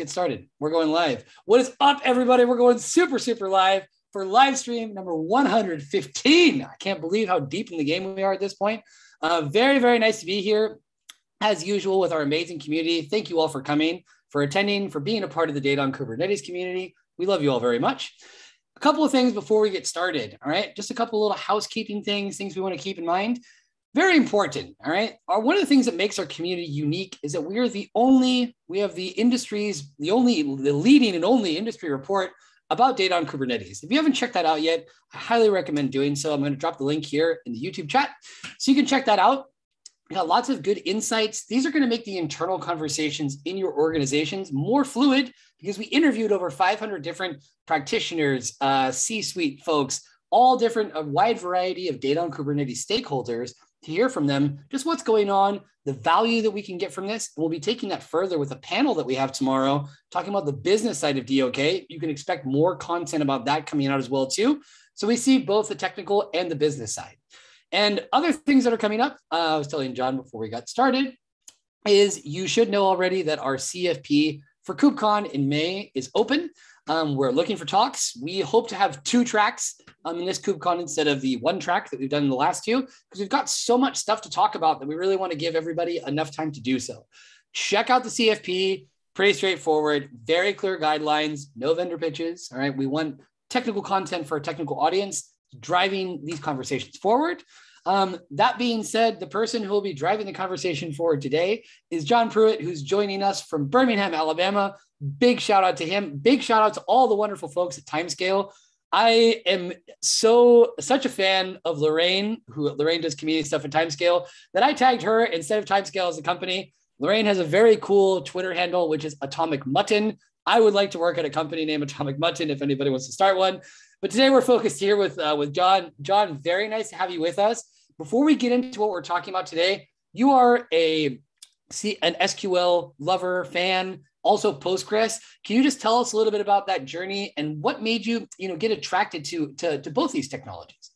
get started. We're going live. What is up, everybody? We're going super, super live for live stream number 115. I can't believe how deep in the game we are at this point. Uh, very, very nice to be here, as usual, with our amazing community. Thank you all for coming, for attending, for being a part of the Data on Kubernetes community. We love you all very much. A couple of things before we get started. All right, just a couple little housekeeping things, things we want to keep in mind very important all right? Our, one of the things that makes our community unique is that we are the only we have the industries the only the leading and only industry report about data on kubernetes. If you haven't checked that out yet i highly recommend doing so. I'm going to drop the link here in the youtube chat so you can check that out. We got lots of good insights. These are going to make the internal conversations in your organizations more fluid because we interviewed over 500 different practitioners uh, c-suite folks all different a wide variety of data on kubernetes stakeholders to hear from them just what's going on, the value that we can get from this. We'll be taking that further with a panel that we have tomorrow talking about the business side of DOK. You can expect more content about that coming out as well too. So we see both the technical and the business side. And other things that are coming up, uh, I was telling John before we got started, is you should know already that our CFP for KubeCon in May is open. Um, we're looking for talks. We hope to have two tracks um, in this KubeCon instead of the one track that we've done in the last two, because we've got so much stuff to talk about that we really want to give everybody enough time to do so. Check out the CFP, pretty straightforward, very clear guidelines, no vendor pitches. All right. We want technical content for a technical audience driving these conversations forward. Um, that being said, the person who will be driving the conversation forward today is John Pruitt, who's joining us from Birmingham, Alabama. Big shout out to him. Big shout out to all the wonderful folks at Timescale. I am so such a fan of Lorraine, who Lorraine does community stuff at Timescale, that I tagged her instead of Timescale as a company. Lorraine has a very cool Twitter handle, which is Atomic Mutton. I would like to work at a company named Atomic Mutton if anybody wants to start one. But today we're focused here with uh, with John. John, very nice to have you with us. Before we get into what we're talking about today, you are a see an SQL lover fan, also Postgres. Can you just tell us a little bit about that journey and what made you you know get attracted to to, to both these technologies?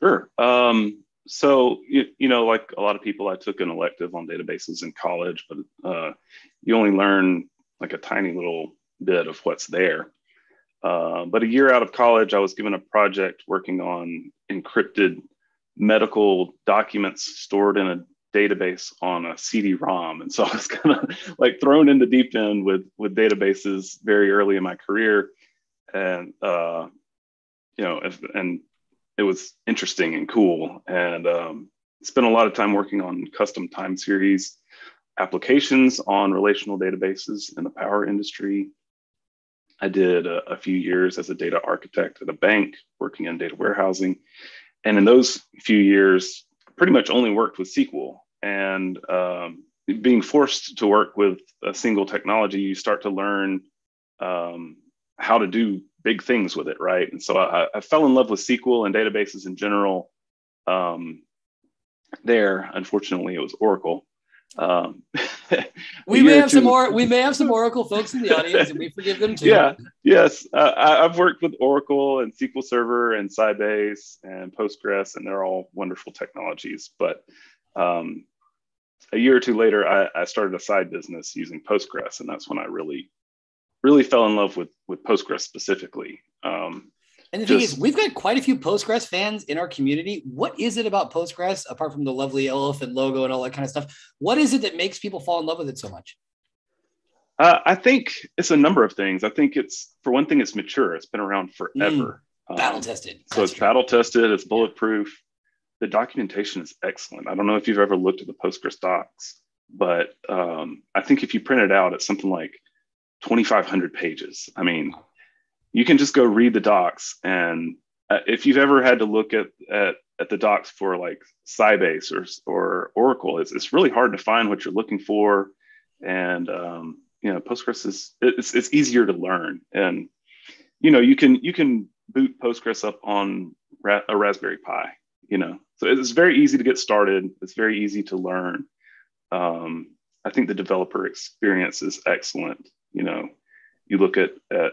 Sure. Um, so you, you know, like a lot of people, I took an elective on databases in college, but uh, you only learn like a tiny little bit of what's there. Uh, but a year out of college, I was given a project working on encrypted medical documents stored in a database on a CD-ROM, and so I was kind of like thrown in the deep end with with databases very early in my career, and uh, you know, if, and it was interesting and cool, and um, spent a lot of time working on custom time series applications on relational databases in the power industry I did a, a, few years as a data architect at a bank working in data warehousing. And in those few years, pretty much only worked with SQL. And um, being forced to work with a single technology, you start to learn um, how to do big things with it, right? And so I, I, fell in love with SQL and databases in general. Um, there, unfortunately, it was Oracle. Um, we may have some more. We may have some Oracle folks in the audience, and we forgive them too. Yeah. Yes. Uh, I've worked with Oracle and SQL Server and Sybase and Postgres, and they're all wonderful technologies. But um, a year or two later, I, I started a side business using Postgres, and that's when I really, really fell in love with with Postgres specifically. Um, and the Just, thing is, we've got quite a few Postgres fans in our community. What is it about Postgres, apart from the lovely elephant logo and all that kind of stuff? What is it that makes people fall in love with it so much? Uh, I think it's a number of things. I think it's, for one thing, it's mature. It's been around forever. Mm, battle tested. Um, so it's battle tested. It's bulletproof. The documentation is excellent. I don't know if you've ever looked at the Postgres docs, but um, I think if you print it out, it's something like 2,500 pages. I mean, you can just go read the docs. And uh, if you've ever had to look at, at, at the docs for like Sybase or, or Oracle, it's, it's really hard to find what you're looking for. And, um, you know, Postgres is, it's, it's easier to learn. And, you know, you can, you can boot Postgres up on ra- a Raspberry Pi, you know, so it's very easy to get started. It's very easy to learn. Um, I think the developer experience is excellent. You know, you look at, at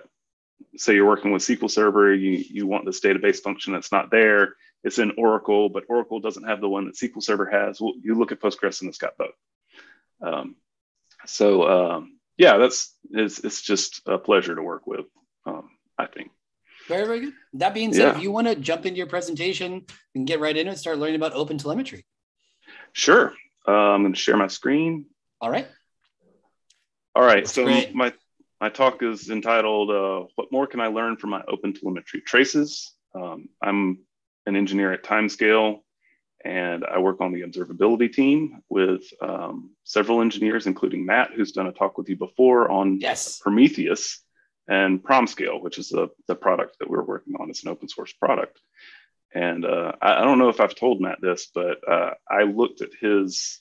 say you're working with SQL Server, you, you want this database function that's not there. It's in Oracle, but Oracle doesn't have the one that SQL Server has. Well, you look at Postgres and it's got both. Um, so um, yeah, that's it's it's just a pleasure to work with. Um, I think. Very, very good. That being said, yeah. if you want to jump into your presentation and get right into it, start learning about open telemetry. Sure. Uh, I'm going to share my screen. All right. All right. That's so great. my my talk is entitled uh, "What More Can I Learn from My Open Telemetry Traces?" Um, I'm an engineer at Timescale, and I work on the observability team with um, several engineers, including Matt, who's done a talk with you before on yes. Prometheus and PromScale, which is the, the product that we're working on. It's an open source product. And uh, I, I, don't know if I've told Matt this, but uh, I looked at his,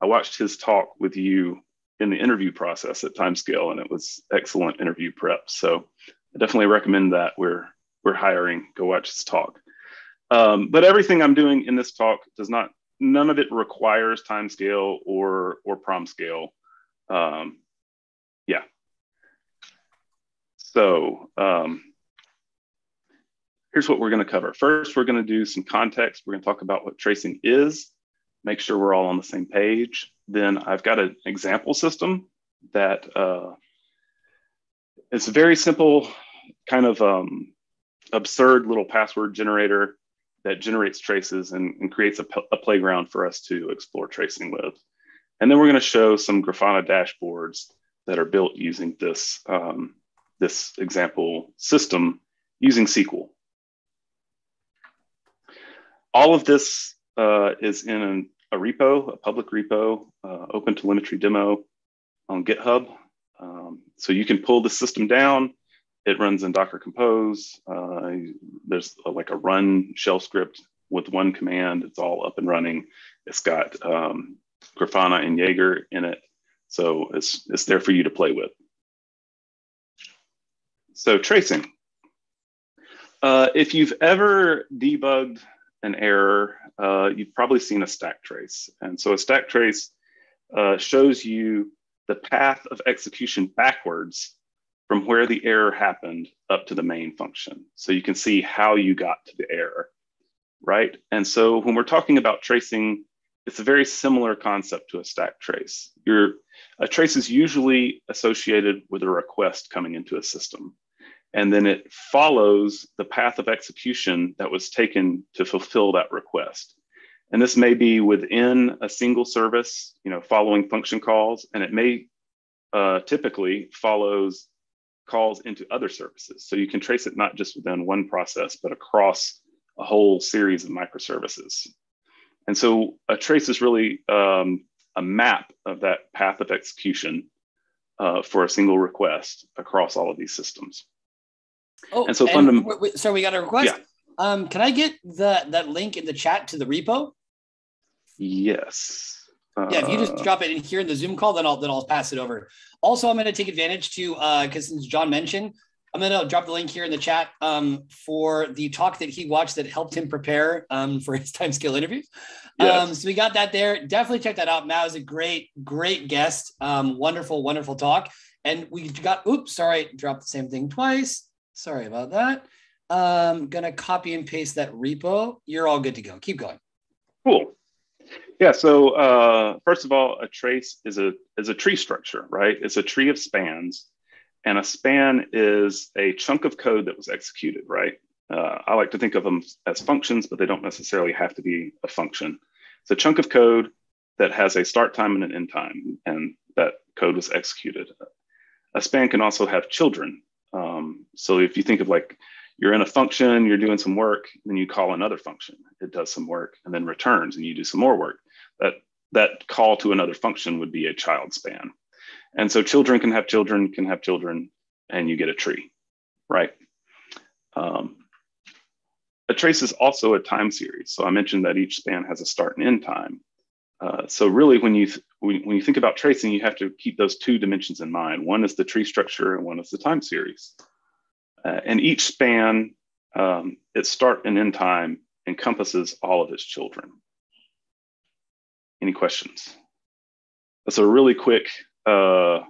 I watched his talk with you in the interview process at Timescale, and it was excellent interview prep. So I definitely recommend that. We're we're hiring. Go watch his talk. Um, but everything I'm doing in this talk does not. None of it requires Timescale or or PromScale. Um, yeah. So um, here's what we're going to cover. First, we're going to do some context. We're going to talk about what tracing is, make sure we're all on the same page. Then I've got an example system that uh, it's a very simple kind of um, absurd little password generator that generates traces and, and creates a, a, playground for us to explore tracing with. And then we're going to show some Grafana dashboards that are built using this, um, this example system using SQL. All of this uh, is in an, a repo, a public repo, uh, open telemetry demo on GitHub. Um, so you can pull the system down. It runs in Docker Compose. Uh, there's a, like a run shell script with one command. It's all up and running. It's got um, Grafana and Jaeger in it. So it's, it's there for you to play with. So tracing. Uh, if you've ever debugged an error, uh, you've probably seen a stack trace. And so a stack trace uh, shows you the path of execution backwards from where the error happened up to the main function. So you can see how you got to the error, right? And so when we're talking about tracing, it's a very similar concept to a stack trace. Your, a trace is usually associated with a request coming into a system and then it follows the path of execution that was taken to fulfill that request. And this may be within a single service, you know, following function calls, and it may uh, typically follows calls into other services. So you can trace it not just within one process, but across a whole series of microservices. And so a trace is really um, a map of that path of execution uh, for a single request across all of these systems. Oh, and so fundamentally, so we got a request. Yeah. Um, can I get the that link in the chat to the repo? Yes. Uh, yeah, if you just uh, drop it in here in the Zoom call, then I'll then I'll pass it over. Also, I'm going to take advantage to because uh, since John mentioned, I'm going to drop the link here in the chat um, for the talk that he watched that helped him prepare um, for his Timescale interviews. Yes. Um, so we got that there. Definitely check that out. Matt was a great, great guest. Um, wonderful, wonderful talk. And we got, oops, sorry, dropped the same thing twice. Sorry about that. I'm um, gonna copy and paste that repo. You're all good to go. Keep going. Cool. Yeah. So uh, first of all, a trace is a is a tree structure, right? It's a tree of spans, and a span is a chunk of code that was executed, right? Uh, I like to think of them as functions, but they don't necessarily have to be a function. It's a chunk of code that has a start time and an end time, and that code was executed. A span can also have children, um, so if you think of like you're in a function, you're doing some work, then you call another function. It does some work and then returns and you do some more work. That that call to another function would be a child span. And so children can have children, can have children, and you get a tree, right? Um, a trace is also a time series. So I mentioned that each span has a start and end time. Uh, so really, when you when, when you think about tracing, you have to keep those two dimensions in mind. One is the tree structure, and one is the time series. Uh, and each span, um, its start and end time, encompasses all of its children. Any questions? That's a really quick, uh,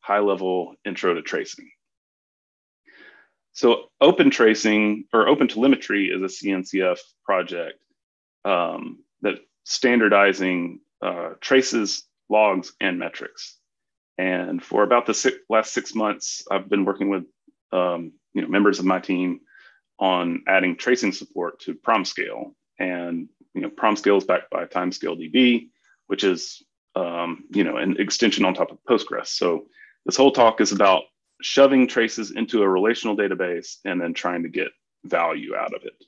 high-level intro to tracing. So open tracing or open telemetry is a CNCF project um, that standardizing uh, traces, logs, and metrics. And for about the six, last six months, I've been working with um, you know members of my team on adding tracing support to PromScale. And you know, PromScale is backed by Timescale DB, which is um, you know an extension on top of Postgres. So this whole talk is about shoving traces into a relational database and then trying to get value out of it.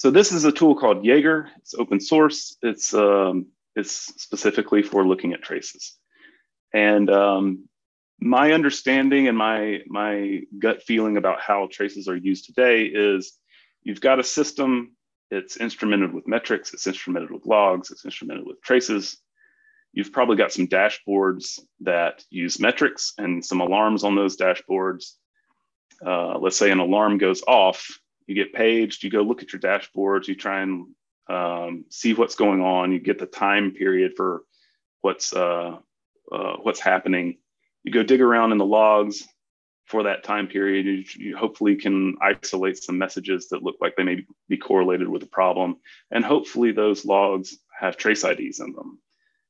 So this is a tool called Jaeger. It's open source. It's um, it's specifically for looking at traces. And um, my understanding and my my gut feeling about how traces are used today is you've got a system. It's instrumented with metrics. It's instrumented with logs. It's instrumented with traces. You've probably got some dashboards that use metrics and some alarms on those dashboards. Uh, let's say an alarm goes off you get paged, you go look at your dashboards, you try and um, see what's going on, you get the time period for what's uh, uh, what's happening. You go dig around in the logs for that time period. You, you, hopefully can isolate some messages that look like they may be correlated with the problem, and hopefully those logs have trace IDs in them.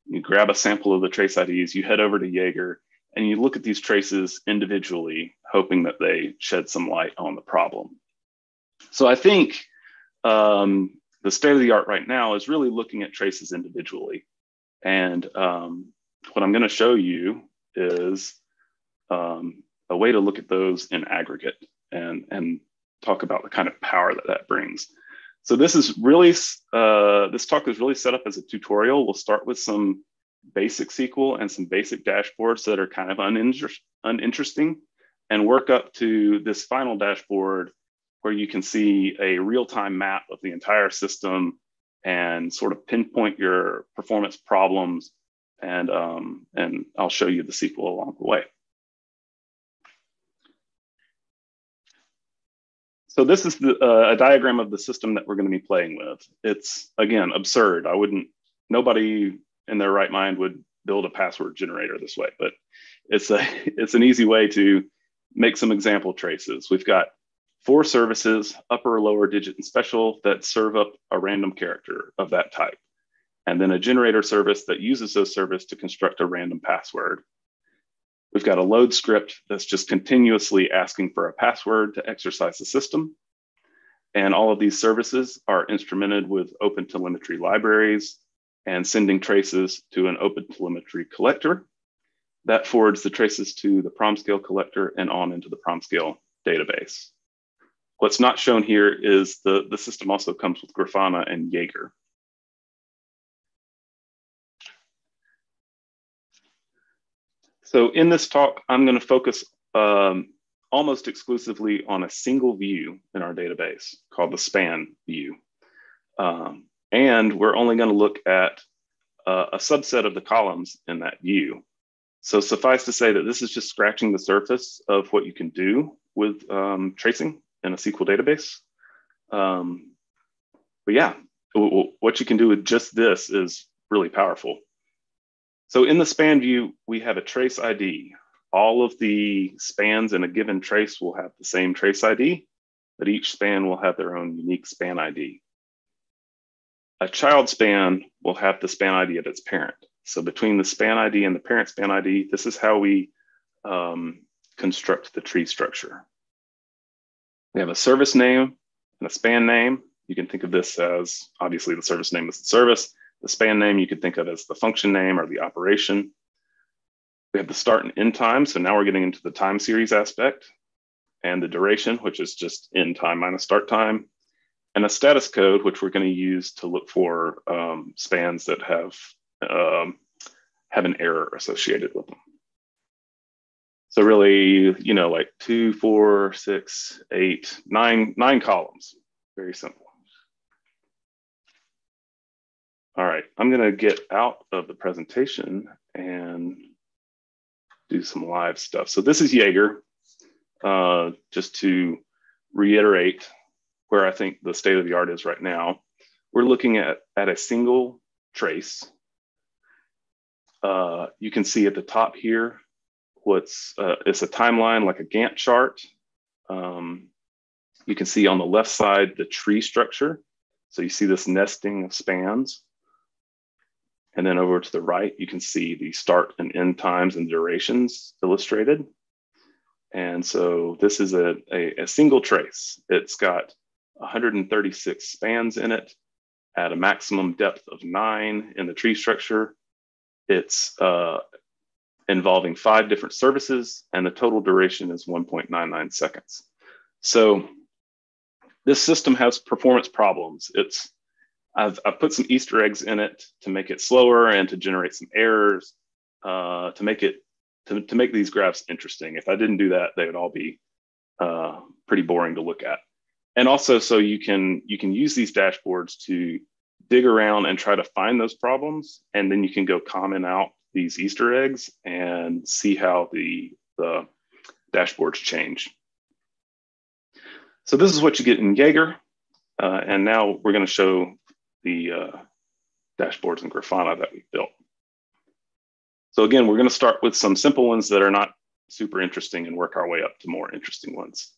You grab a sample of the trace IDs, you head over to Jaeger, and you look at these traces individually, hoping that they shed some light on the problem. So I think um, the state of the art right now is really looking at traces individually. And um, what I'm going to show you is um, a way to look at those in aggregate and, and talk about the kind of power that that brings. So this is really, uh, this talk is really set up as a tutorial. We'll start with some basic SQL and some basic dashboards that are kind of uninter uninteresting and work up to this final dashboard where you can see a real-time map of the entire system and sort of pinpoint your performance problems. And, um, and I'll show you the SQL along the way. So this is the, uh, a diagram of the system that we're going to be playing with. It's, again, absurd. I wouldn't, nobody in their right mind would build a password generator this way, but it's, a, it's an easy way to make some example traces. We've got four services, upper, lower digit, and special, that serve up a random character of that type. And then a generator service that uses those service to construct a random password. We've got a load script that's just continuously asking for a password to exercise the system. And all of these services are instrumented with open telemetry libraries and sending traces to an open telemetry collector that forwards the traces to the PromScale collector and on into the PromScale database. What's not shown here is the, the system also comes with Grafana and Jaeger. So in this talk, I'm going to focus um, almost exclusively on a single view in our database called the span view. Um, and we're only going to look at uh, a subset of the columns in that view. So suffice to say that this is just scratching the surface of what you can do with um, tracing in a SQL database. Um, but yeah, what you can do with just this is really powerful. So in the span view, we have a trace ID. All of the spans in a given trace will have the same trace ID, but each span will have their own unique span ID. A child span will have the span ID of its parent. So between the span ID and the parent span ID, this is how we um, construct the tree structure. We have a service name and a span name. You can think of this as obviously the service name is the service. The span name you could think of as the function name or the operation. We have the start and end time. So now we're getting into the time series aspect and the duration, which is just end time minus start time, and a status code, which we're going to use to look for um, spans that have um, have an error associated with them. So really, you know, like two, four, six, eight, nine, nine columns. Very simple. All right, I'm gonna get out of the presentation and do some live stuff. So this is Jaeger, uh, just to reiterate where I think the state of the art is right now. We're looking at, at a single trace. Uh, you can see at the top here, what's uh, it's a timeline like a Gantt chart. Um, you can see on the left side the tree structure. So you see this nesting of spans. And then over to the right, you can see the start and end times and durations illustrated. And so this is a, a, a single trace. It's got 136 spans in it at a maximum depth of nine in the tree structure. It's uh, involving five different services, and the total duration is 1.99 seconds. So this system has performance problems. It's I've, I've put some Easter eggs in it to make it slower and to generate some errors uh, to make it to, to make these graphs interesting. If I didn't do that, they would all be uh, pretty boring to look at. And also, so you can you can use these dashboards to dig around and try to find those problems, and then you can go comment out these Easter eggs and see how the the dashboards change. So this is what you get in Jaeger. Uh, and now we're going to show the uh, dashboards in Grafana that we built. So again, we're going to start with some simple ones that are not super interesting and work our way up to more interesting ones.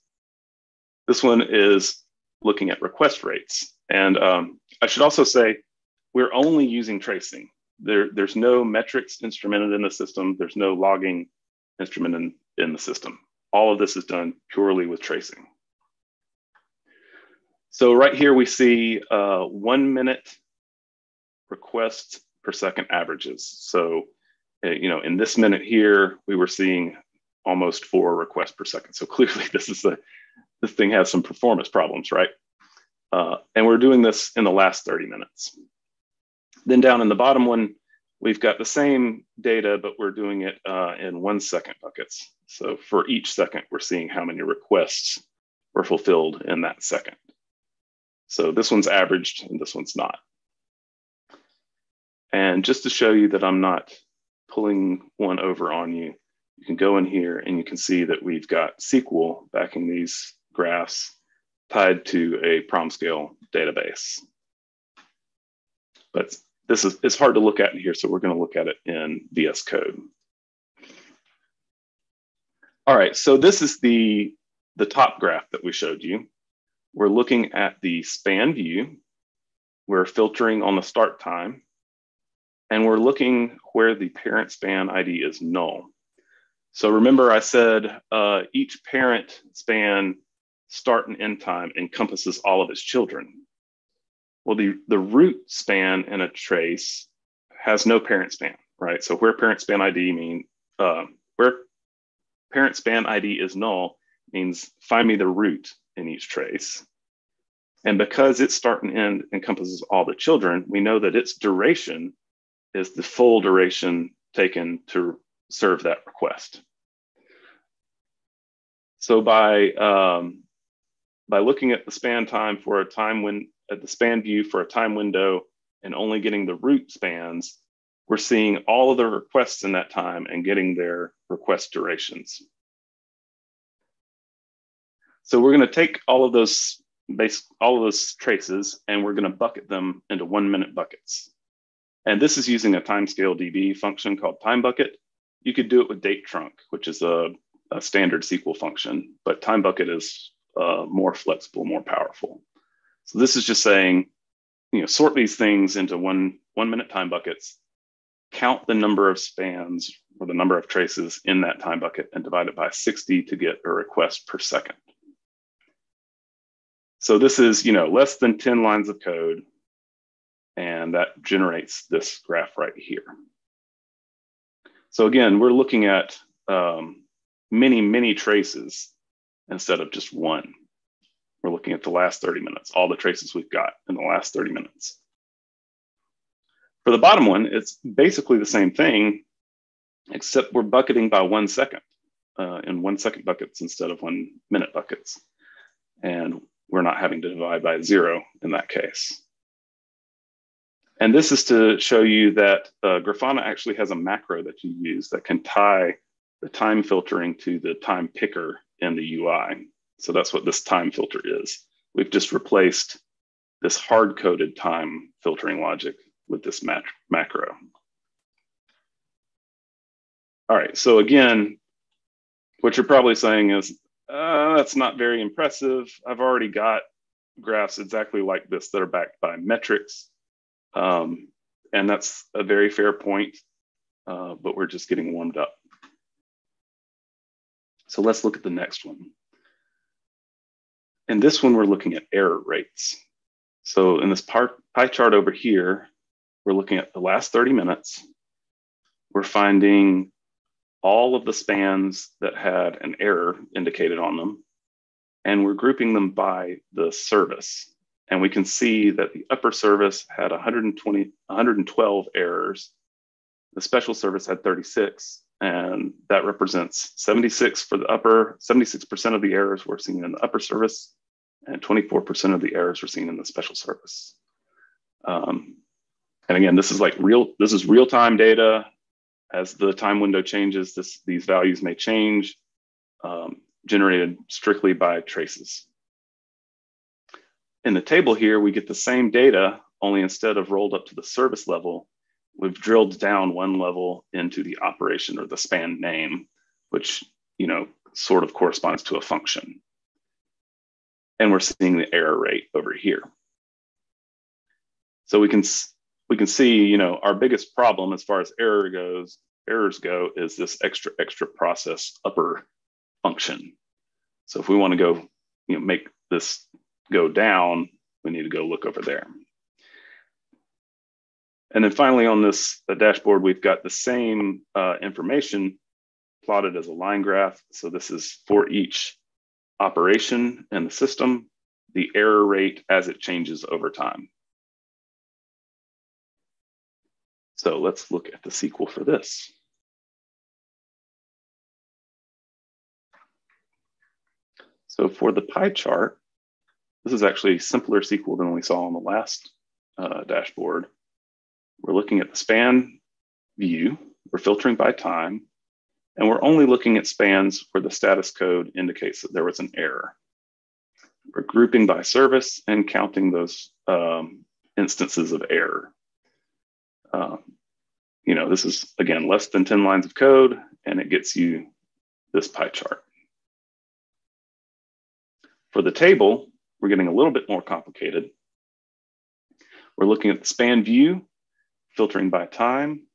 This one is looking at request rates. And um, I should also say, we're only using tracing. There, there's no metrics instrumented in the system. There's no logging instrument in, in the system. All of this is done purely with tracing. So right here we see uh, one minute requests per second averages. So, uh, you know, in this minute here, we were seeing almost four requests per second. So clearly this is a, this thing has some performance problems, right? Uh, and we're doing this in the last 30 minutes. Then down in the bottom one, we've got the same data, but we're doing it uh, in one second buckets. So for each second, we're seeing how many requests were fulfilled in that second. So this one's averaged and this one's not. And just to show you that I'm not pulling one over on you, you can go in here and you can see that we've got SQL backing these graphs tied to a PromScale database. But this is it's hard to look at in here, so we're going to look at it in VS Code. All right, so this is the, the top graph that we showed you. We're looking at the span view. We're filtering on the start time. And we're looking where the parent span ID is null. So remember I said uh, each parent span start and end time encompasses all of its children. Well, the, the root span in a trace has no parent span, right? So where parent span ID mean, uh, where parent span ID is null means find me the root in each trace. And because its start and end encompasses all the children, we know that its duration is the full duration taken to serve that request. So by, um, by looking at the span time for a time when at the span view for a time window and only getting the root spans, we're seeing all of the requests in that time and getting their request durations. So we're going to take all of those base all of those traces and we're going to bucket them into one minute buckets. And this is using a timescale DB function called time bucket. You could do it with date trunc, which is a, a standard SQL function, but time bucket is uh, more flexible, more powerful. So this is just saying, you know, sort these things into one, one minute time buckets, count the number of spans or the number of traces in that time bucket and divide it by 60 to get a request per second. So this is, you know, less than 10 lines of code, and that generates this graph right here. So again, we're looking at um, many, many traces instead of just one. We're looking at the last 30 minutes, all the traces we've got in the last 30 minutes. For the bottom one, it's basically the same thing, except we're bucketing by one second uh, in one second buckets instead of one minute buckets. And we're not having to divide by zero in that case. And this is to show you that uh, Grafana actually has a macro that you use that can tie the time filtering to the time picker in the UI. So that's what this time filter is. We've just replaced this hard-coded time filtering logic with this macro. All right, so again, what you're probably saying is uh, that's not very impressive. I've already got graphs exactly like this that are backed by metrics. Um, and that's a very fair point, uh, but we're just getting warmed up. So let's look at the next one. In this one, we're looking at error rates. So in this pie chart over here, we're looking at the last 30 minutes. We're finding all of the spans that had an error indicated on them, and we're grouping them by the service. And we can see that the upper service had 120, 112 errors. The special service had 36, and that represents 76 for the upper, 76% of the errors were seen in the upper service, and 24% of the errors were seen in the special service. Um, and again, this is like real, this is real-time data. As the time window changes, this, these values may change, um, generated strictly by traces. In the table here, we get the same data, only instead of rolled up to the service level, we've drilled down one level into the operation or the span name, which you know sort of corresponds to a function. And we're seeing the error rate over here. So we can we can see, you know, our biggest problem as far as error goes, errors go, is this extra extra process upper function. So if we want to go, you know, make this go down, we need to go look over there. And then finally on this dashboard, we've got the same uh, information plotted as a line graph. So this is for each operation in the system, the error rate as it changes over time. So let's look at the SQL for this. So for the pie chart, this is actually simpler SQL than we saw on the last uh, dashboard. We're looking at the span view, we're filtering by time, and we're only looking at spans where the status code indicates that there was an error. We're grouping by service and counting those um, instances of error. Uh, you know, this is again less than 10 lines of code and it gets you this pie chart. For the table, we're getting a little bit more complicated. We're looking at the span view, filtering by time.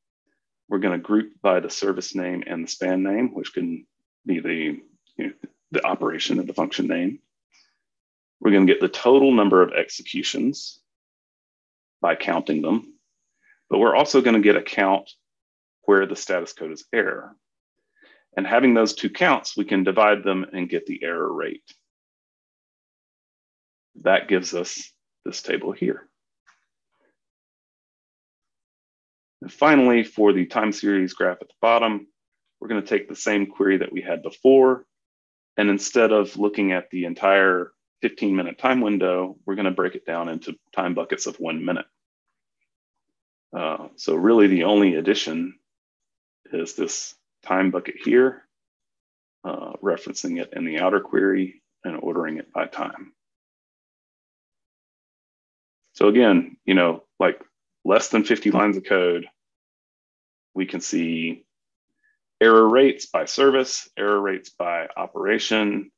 We're going to group by the service name and the span name, which can be the, you know, the operation of the function name. We're going to get the total number of executions by counting them. But we're also going to get a count where the status code is error. And having those two counts, we can divide them and get the error rate. That gives us this table here. And finally, for the time series graph at the bottom, we're going to take the same query that we had before. And instead of looking at the entire 15 minute time window, we're going to break it down into time buckets of one minute. Uh, so really the only addition is this time bucket here, uh, referencing it in the outer query and ordering it by time. So again, you know, like less than 50 lines of code, we can see error rates by service, error rates by operation,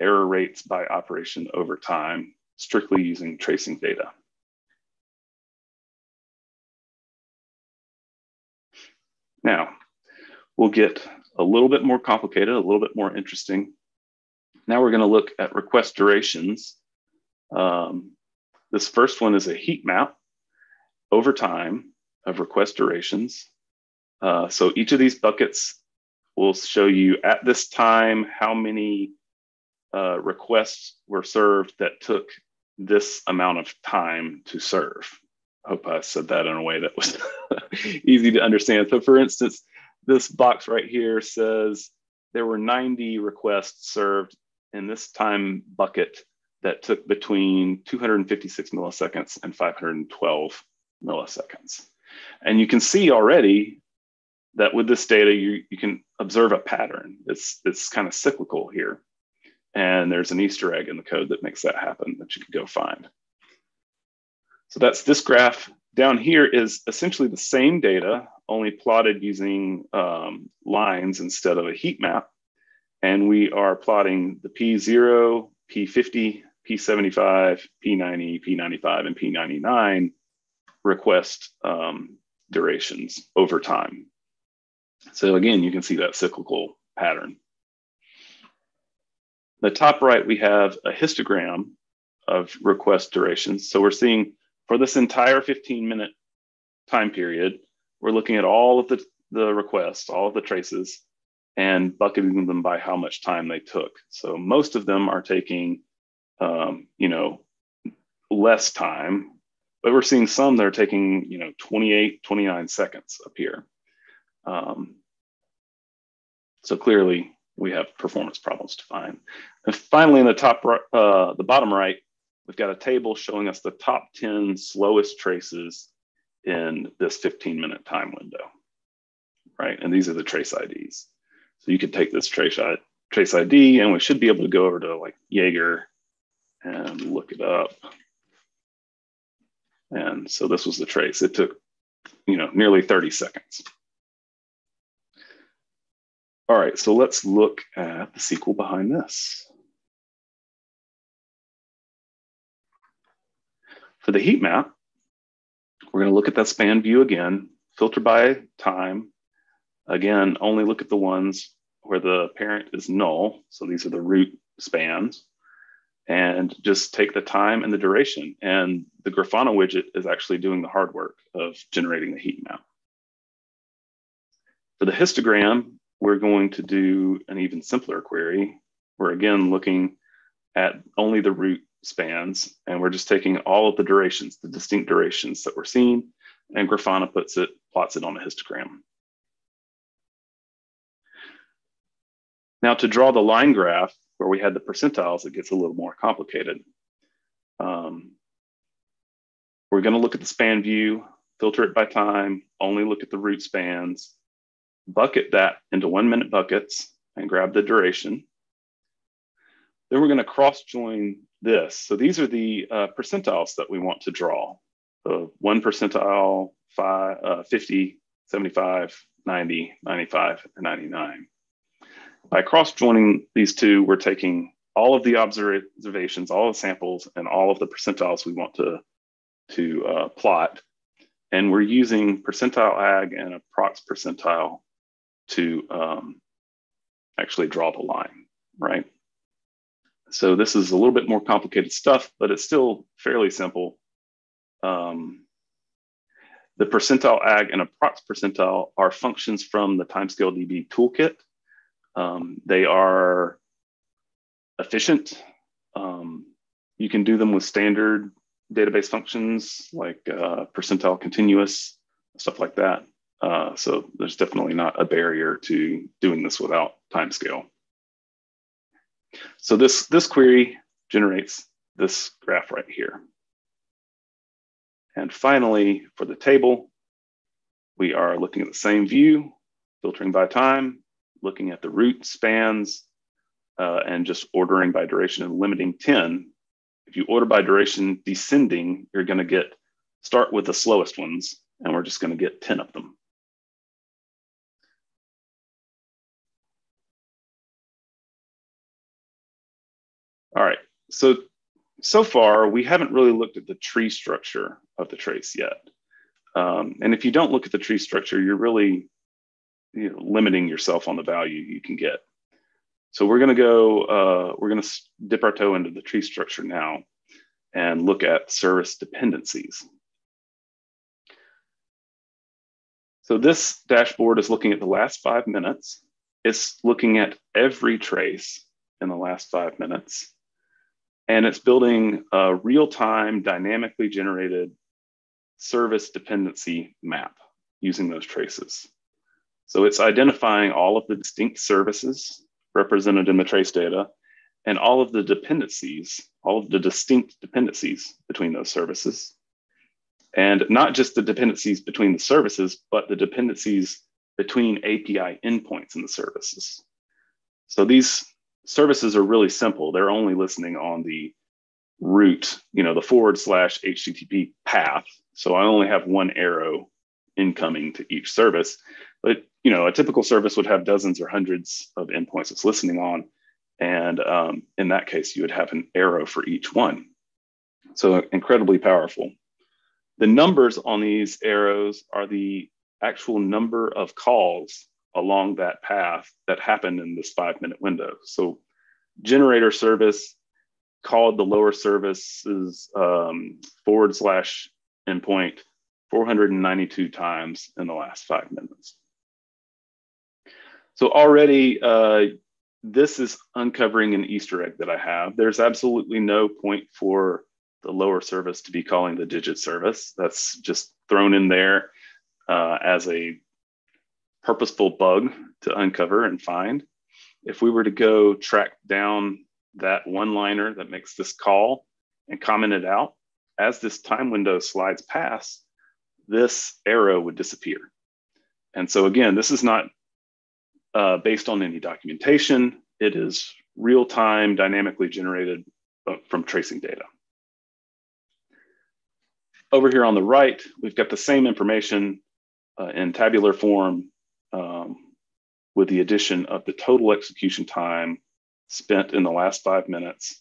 error rates by operation over time, strictly using tracing data. Now, we'll get a little bit more complicated, a little bit more interesting. Now we're going to look at request durations. Um, this first one is a heat map over time of request durations. Uh, so each of these buckets will show you at this time how many uh, requests were served that took this amount of time to serve. Hope I said that in a way that was easy to understand. So, for instance, this box right here says there were 90 requests served in this time bucket that took between 256 milliseconds and 512 milliseconds. And you can see already that with this data, you, you can observe a pattern. It's, it's kind of cyclical here. And there's an Easter egg in the code that makes that happen that you can go find. So that's this graph. Down here is essentially the same data, only plotted using um, lines instead of a heat map. And we are plotting the P0, P50, P75, P90, P95, and P99 request um, durations over time. So again, you can see that cyclical pattern. The top right, we have a histogram of request durations. So we're seeing for this entire 15 minute time period, we're looking at all of the, the requests, all of the traces, and bucketing them by how much time they took. So most of them are taking, um, you know, less time, but we're seeing some that are taking, you know, 28, 29 seconds up here. Um, so clearly we have performance problems to find. And finally, in the top, uh, the bottom right, we've got a table showing us the top 10 slowest traces in this 15 minute time window, right? And these are the trace IDs. So you could take this trace, trace ID and we should be able to go over to like Jaeger and look it up. And so this was the trace. It took, you know, nearly 30 seconds. All right, so let's look at the SQL behind this. For the heat map, we're going to look at that span view again, filter by time. Again, only look at the ones where the parent is null. So these are the root spans. And just take the time and the duration. And the Grafana widget is actually doing the hard work of generating the heat map. For the histogram, we're going to do an even simpler query. We're again looking at only the root spans, and we're just taking all of the durations, the distinct durations that we're seeing, and Grafana puts it, plots it on a histogram. Now to draw the line graph where we had the percentiles, it gets a little more complicated. Um, we're gonna look at the span view, filter it by time, only look at the root spans, bucket that into one minute buckets and grab the duration. Then we're going to cross join this. So these are the uh, percentiles that we want to draw. The one percentile, five, uh, 50, 75, 90, 95, and 99. By cross joining these two, we're taking all of the observations, all the samples, and all of the percentiles we want to, to uh, plot. And we're using percentile agg and a prox percentile to um, actually draw the line, right? So this is a little bit more complicated stuff, but it's still fairly simple. Um, the percentile agg and approx percentile are functions from the timescale DB toolkit. Um, they are efficient. Um, you can do them with standard database functions like uh, percentile continuous, stuff like that. Uh, so there's definitely not a barrier to doing this without timescale. So this, this query generates this graph right here. And finally, for the table, we are looking at the same view, filtering by time, looking at the root spans, uh, and just ordering by duration and limiting 10. If you order by duration descending, you're gonna get, start with the slowest ones, and we're just gonna get 10 of them. All right, so, so far we haven't really looked at the tree structure of the trace yet. Um, and if you don't look at the tree structure, you're really you know, limiting yourself on the value you can get. So we're gonna go, uh, we're gonna dip our toe into the tree structure now and look at service dependencies. So this dashboard is looking at the last five minutes. It's looking at every trace in the last five minutes and it's building a real-time dynamically generated service dependency map using those traces. So it's identifying all of the distinct services represented in the trace data and all of the dependencies, all of the distinct dependencies between those services. And not just the dependencies between the services, but the dependencies between API endpoints in the services. So these services are really simple. They're only listening on the root, you know, the forward slash HTTP path. So I only have one arrow incoming to each service. But, you know, a typical service would have dozens or hundreds of endpoints it's listening on. And um, in that case, you would have an arrow for each one. So incredibly powerful. The numbers on these arrows are the actual number of calls along that path that happened in this five minute window. So generator service called the lower services um, forward slash endpoint 492 times in the last five minutes. So already uh, this is uncovering an Easter egg that I have. There's absolutely no point for the lower service to be calling the digit service. That's just thrown in there uh, as a purposeful bug to uncover and find. If we were to go track down that one liner that makes this call and comment it out, as this time window slides past, this arrow would disappear. And so again, this is not uh, based on any documentation. It is real-time dynamically generated uh, from tracing data. Over here on the right, we've got the same information uh, in tabular form um, with the addition of the total execution time spent in the last five minutes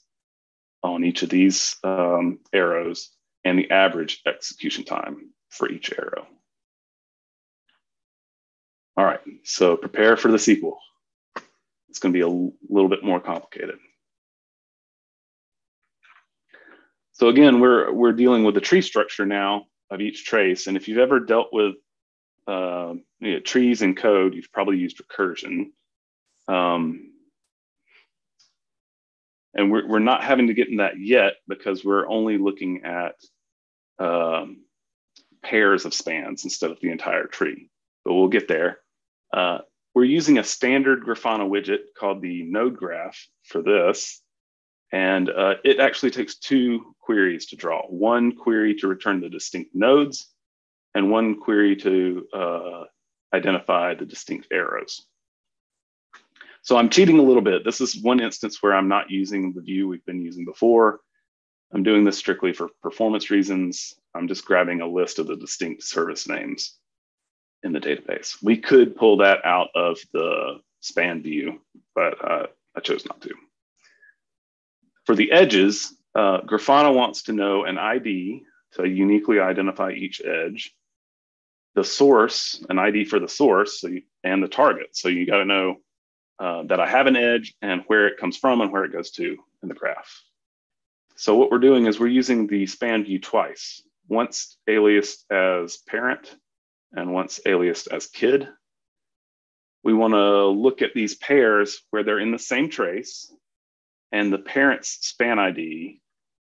on each of these um, arrows and the average execution time for each arrow. All right, so prepare for the SQL. It's going to be a little bit more complicated. So again, we're, we're dealing with the tree structure now of each trace. And if you've ever dealt with uh, you know, trees in code, you've probably used recursion. Um, and we're, we're not having to get in that yet because we're only looking at um, pairs of spans instead of the entire tree, but we'll get there. Uh, we're using a standard Grafana widget called the node graph for this. And uh, it actually takes two queries to draw. One query to return the distinct nodes and one query to uh, identify the distinct arrows. So I'm cheating a little bit. This is one instance where I'm not using the view we've been using before. I'm doing this strictly for performance reasons. I'm just grabbing a list of the distinct service names in the database. We could pull that out of the span view, but uh, I chose not to. For the edges, uh, Grafana wants to know an ID to uniquely identify each edge, the source, an ID for the source, and the target. So you got to know uh, that I have an edge and where it comes from and where it goes to in the graph. So what we're doing is we're using the span view twice, once aliased as parent and once aliased as kid. We want to look at these pairs where they're in the same trace and the parent's span ID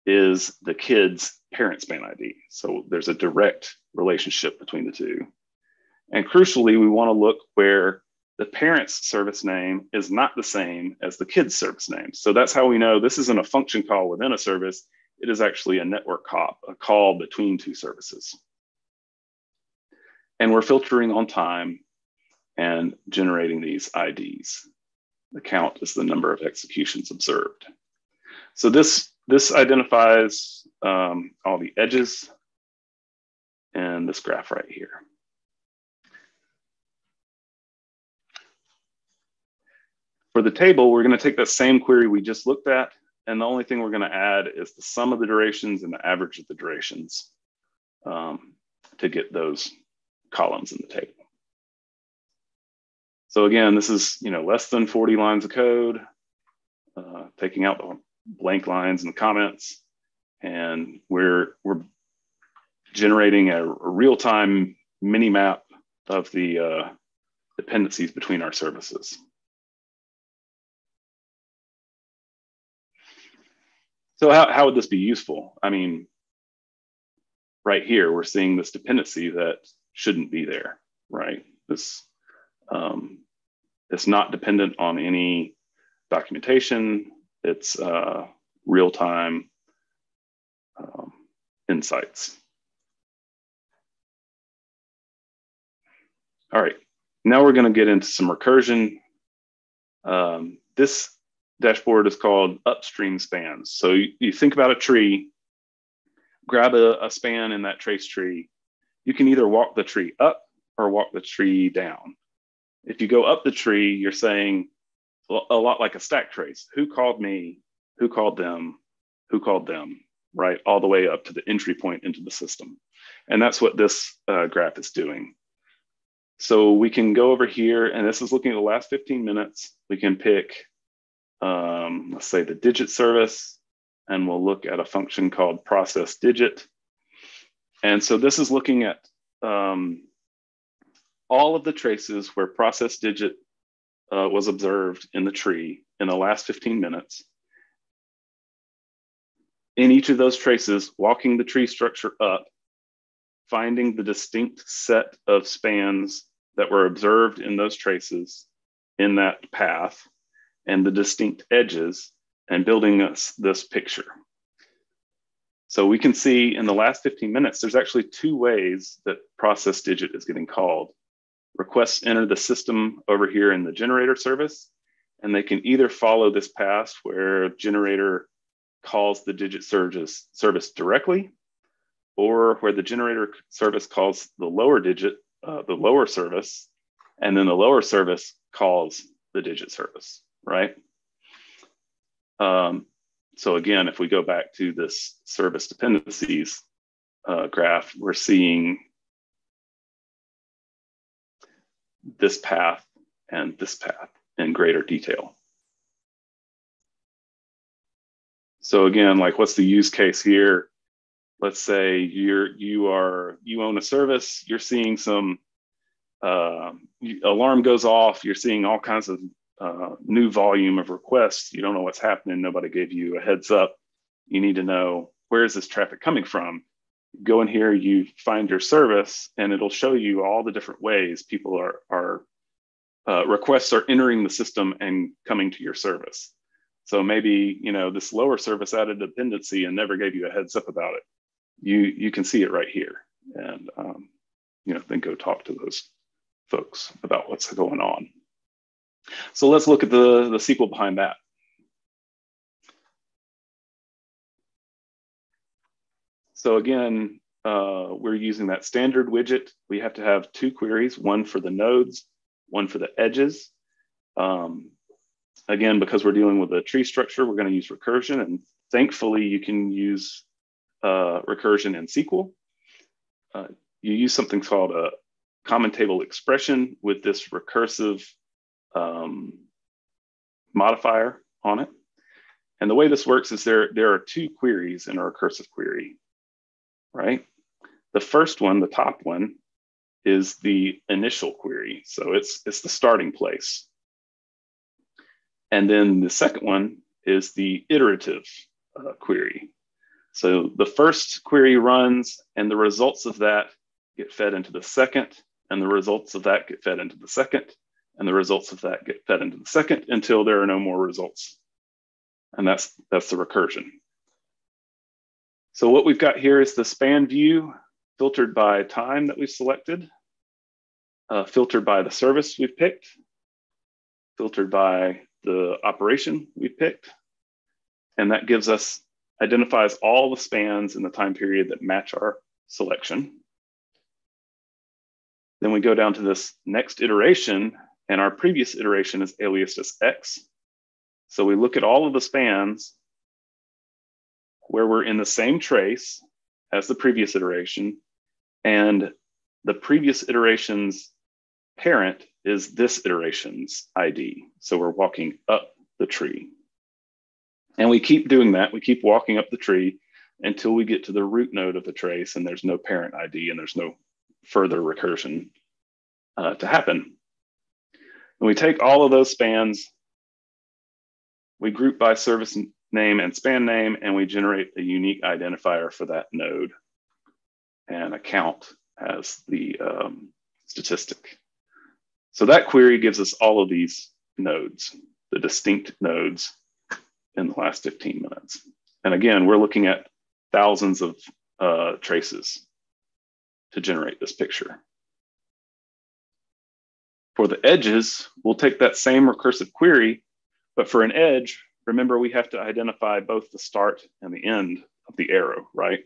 is the kid's parent span ID. So there's a direct relationship between the two. And crucially, we want to look where the parent's service name is not the same as the kid's service name. So that's how we know this isn't a function call within a service. It is actually a network call, a call between two services. And we're filtering on time and generating these IDs. The count is the number of executions observed. So this, this identifies um, all the edges in this graph right here. For the table, we're going to take that same query we just looked at, and the only thing we're going to add is the sum of the durations and the average of the durations um, to get those columns in the table. So again, this is you know less than 40 lines of code, uh, taking out the blank lines and the comments, and we're we're generating a, a real-time mini map of the uh, dependencies between our services. So how, how would this be useful? I mean, right here, we're seeing this dependency that shouldn't be there, right? This um, it's not dependent on any documentation. It's uh, real-time um, insights. All right, now we're going to get into some recursion. Um, this dashboard is called upstream spans. So you, you think about a tree, grab a, a span in that trace tree. You can either walk the tree up or walk the tree down. If you go up the tree, you're saying a lot like a stack trace. Who called me? Who called them? Who called them? Right, all the way up to the entry point into the system. And that's what this uh, graph is doing. So we can go over here, and this is looking at the last 15 minutes. We can pick, um, let's say the digit service, and we'll look at a function called process digit. And so this is looking at um, all of the traces where process digit uh, was observed in the tree in the last 15 minutes. In each of those traces, walking the tree structure up, finding the distinct set of spans that were observed in those traces in that path and the distinct edges and building us this picture. So we can see in the last 15 minutes, there's actually two ways that process digit is getting called. Requests enter the system over here in the generator service, and they can either follow this path where generator calls the digit service, service directly, or where the generator service calls the lower digit, uh, the lower service, and then the lower service calls the digit service, right? Um, so again, if we go back to this service dependencies uh, graph, we're seeing this path and this path in greater detail. So again, like what's the use case here? Let's say you're you are you own a service, you're seeing some uh, alarm goes off, you're seeing all kinds of uh, new volume of requests. You don't know what's happening. Nobody gave you a heads up. You need to know where is this traffic coming from. Go in here, you find your service, and it'll show you all the different ways people are are uh, requests are entering the system and coming to your service. So maybe you know this lower service added dependency and never gave you a heads up about it. You you can see it right here, and um, you know then go talk to those folks about what's going on. So let's look at the, the SQL behind that. So again, uh, we're using that standard widget. We have to have two queries, one for the nodes, one for the edges. Um, again, because we're dealing with a tree structure, we're going to use recursion. And thankfully, you can use uh, recursion in SQL. Uh, you use something called a common table expression with this recursive um, modifier on it. And the way this works is there, there are two queries in a recursive query, right? The first one, the top one, is the initial query. So it's, it's the starting place. And then the second one is the iterative uh, query. So the first query runs and the results of that get fed into the second and the results of that get fed into the second and the results of that get fed into the second until there are no more results. And that's, that's the recursion. So what we've got here is the span view filtered by time that we've selected, uh, filtered by the service we've picked, filtered by the operation we've picked. And that gives us, identifies all the spans in the time period that match our selection. Then we go down to this next iteration and our previous iteration is aliased as X. So we look at all of the spans where we're in the same trace as the previous iteration. And the previous iteration's parent is this iteration's ID. So we're walking up the tree. And we keep doing that. We keep walking up the tree until we get to the root node of the trace and there's no parent ID and there's no further recursion uh, to happen. And we take all of those spans, we group by service name and span name, and we generate a unique identifier for that node and account as the um, statistic. So that query gives us all of these nodes, the distinct nodes in the last 15 minutes. And again, we're looking at thousands of uh, traces to generate this picture. For the edges, we'll take that same recursive query, but for an edge, remember we have to identify both the start and the end of the arrow, right?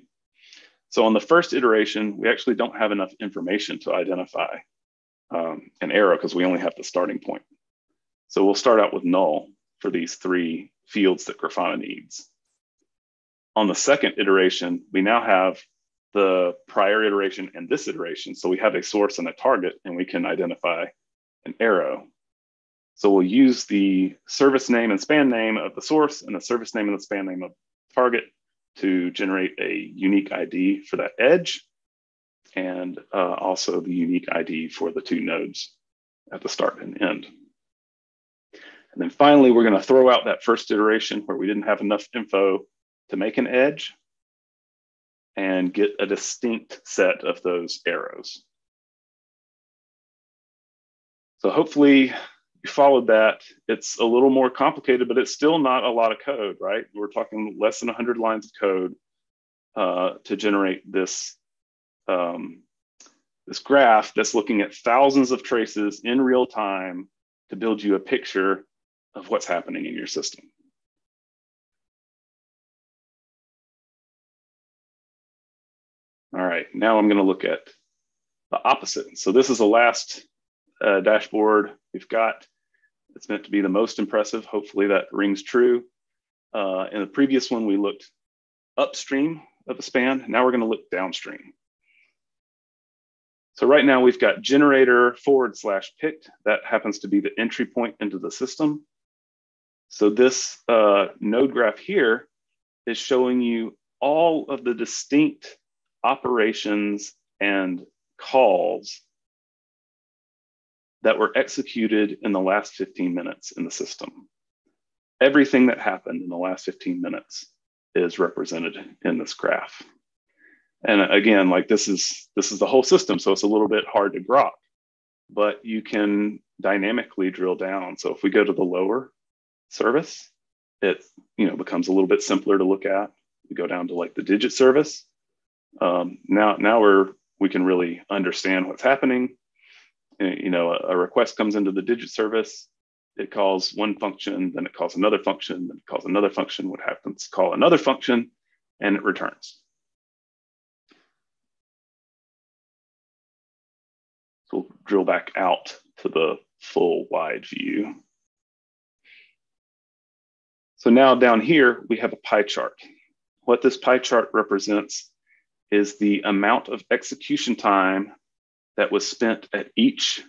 So on the first iteration, we actually don't have enough information to identify um, an arrow because we only have the starting point. So we'll start out with null for these three fields that Grafana needs. On the second iteration, we now have the prior iteration and this iteration. So we have a source and a target, and we can identify an arrow. So we'll use the service name and span name of the source and the service name and the span name of target to generate a unique ID for that edge and uh, also the unique ID for the two nodes at the start and end. And then finally, we're going to throw out that first iteration where we didn't have enough info to make an edge and get a distinct set of those arrows. So hopefully you followed that. It's a little more complicated, but it's still not a lot of code, right? We're talking less than 100 lines of code uh, to generate this, um, this graph that's looking at thousands of traces in real time to build you a picture of what's happening in your system. All right, now I'm going to look at the opposite. So this is the last uh, dashboard we've got. It's meant to be the most impressive. Hopefully that rings true. Uh, in the previous one, we looked upstream of the span. Now we're going to look downstream. So right now we've got generator forward slash picked. That happens to be the entry point into the system. So this uh, node graph here is showing you all of the distinct operations and calls that were executed in the last 15 minutes in the system. Everything that happened in the last 15 minutes is represented in this graph. And again, like this is this is the whole system, so it's a little bit hard to grok, but you can dynamically drill down. So if we go to the lower service, it you know becomes a little bit simpler to look at. We go down to like the digit service, um, now now we're we can really understand what's happening. Uh, you know, a, a, request comes into the digit service, it calls one function, then it calls another function, then it calls another function, what happens call another function, and it returns. So we'll drill back out to the full wide view. So now down here, we have a pie chart. What this pie chart represents is the amount of execution time that was spent at each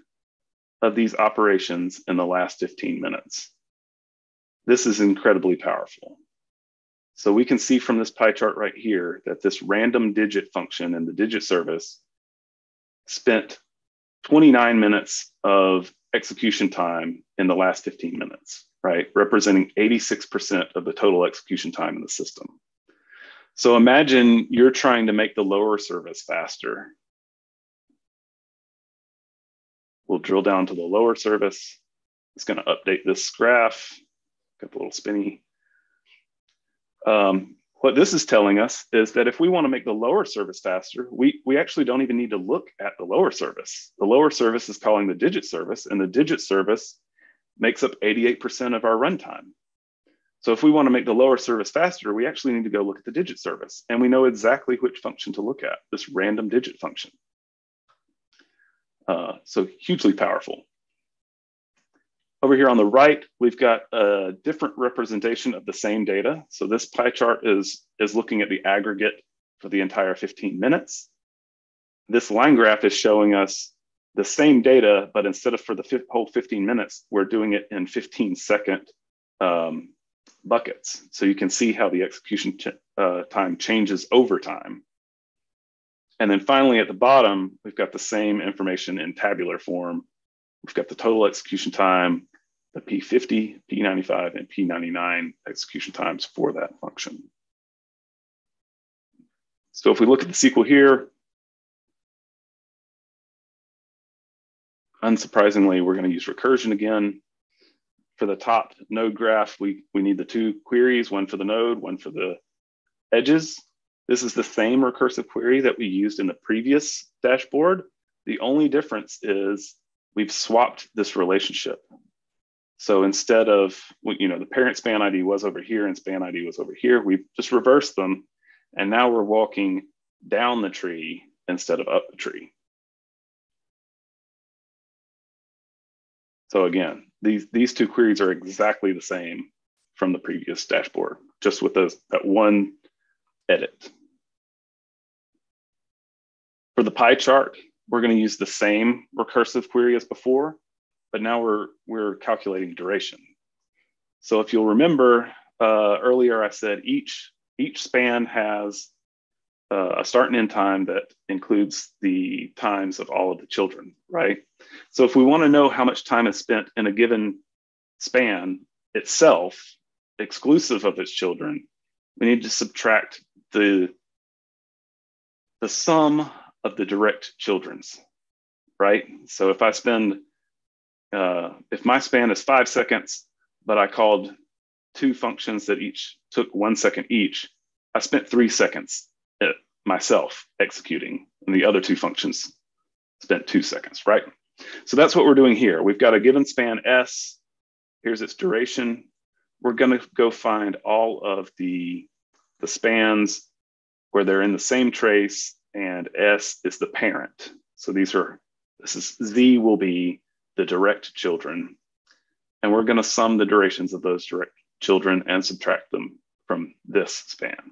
of these operations in the last 15 minutes. This is incredibly powerful. So we can see from this pie chart right here that this random digit function in the digit service spent 29 minutes of execution time in the last 15 minutes, right? Representing 86% of the total execution time in the system. So imagine you're trying to make the lower service faster. We'll drill down to the lower service. It's going to update this graph. Got the little spinny. Um, what this is telling us is that if we want to make the lower service faster, we, we actually don't even need to look at the lower service. The lower service is calling the digit service, and the digit service makes up 88% of our runtime. So if we want to make the lower service faster, we actually need to go look at the digit service. And we know exactly which function to look at, this random digit function. Uh, so hugely powerful. Over here on the right, we've got a different representation of the same data. So this pie chart is, is looking at the aggregate for the entire 15 minutes. This line graph is showing us the same data, but instead of for the whole 15 minutes, we're doing it in 15 second um, buckets. So you can see how the execution ch uh, time changes over time. And then finally at the bottom, we've got the same information in tabular form. We've got the total execution time, the P50, P95, and P99 execution times for that function. So if we look at the SQL here, unsurprisingly, we're going to use recursion again for the top node graph, we, we need the two queries, one for the node, one for the edges. This is the same recursive query that we used in the previous dashboard. The only difference is we've swapped this relationship. So instead of, you know, the parent span ID was over here and span ID was over here, we've just reversed them. And now we're walking down the tree instead of up the tree. So again, these, these two queries are exactly the same from the previous dashboard, just with those, that one edit. For the pie chart, we're going to use the same recursive query as before, but now we're, we're calculating duration. So if you'll remember uh, earlier, I said each, each span has uh, a start and end time that includes the times of all of the children, right? So if we want to know how much time is spent in a given span itself, exclusive of its children, we need to subtract the, the sum of the direct children's, right? So if I spend, uh, if my span is five seconds, but I called two functions that each took one second each, I spent three seconds Uh, myself executing, and the other two functions spent two seconds, right? So that's what we're doing here. We've got a given span S. Here's its duration. We're going to go find all of the, the spans where they're in the same trace and S is the parent. So these are, this is Z will be the direct children. And we're going to sum the durations of those direct children and subtract them from this span.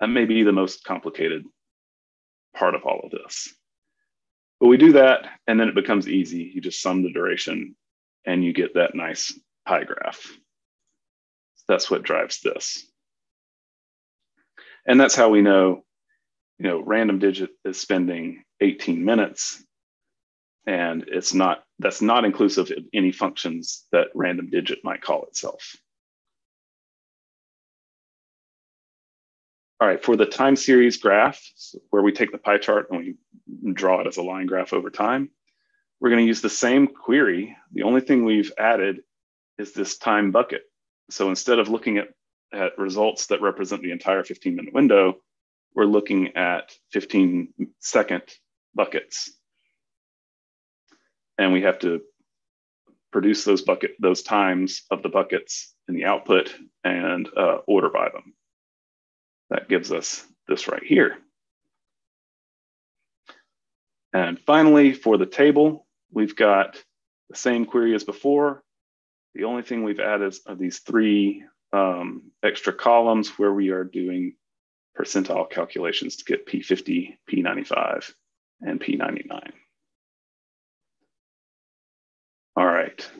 That may be the most complicated part of all of this. But we do that, and then it becomes easy. You just sum the duration, and you get that nice pie graph. That's what drives this. And that's how we know, you know, random digit is spending 18 minutes, and it's not, that's not inclusive of any functions that random digit might call itself. All right, for the time series graph, where we take the pie chart and we draw it as a line graph over time, we're going to use the same query. The only thing we've added is this time bucket. So instead of looking at, at results that represent the entire 15 minute window, we're looking at 15 second buckets. And we have to produce those bucket those times of the buckets in the output and uh, order by them. That gives us this right here. And finally, for the table, we've got the same query as before. The only thing we've added are these three um, extra columns where we are doing percentile calculations to get P50, P95, and P99. All right.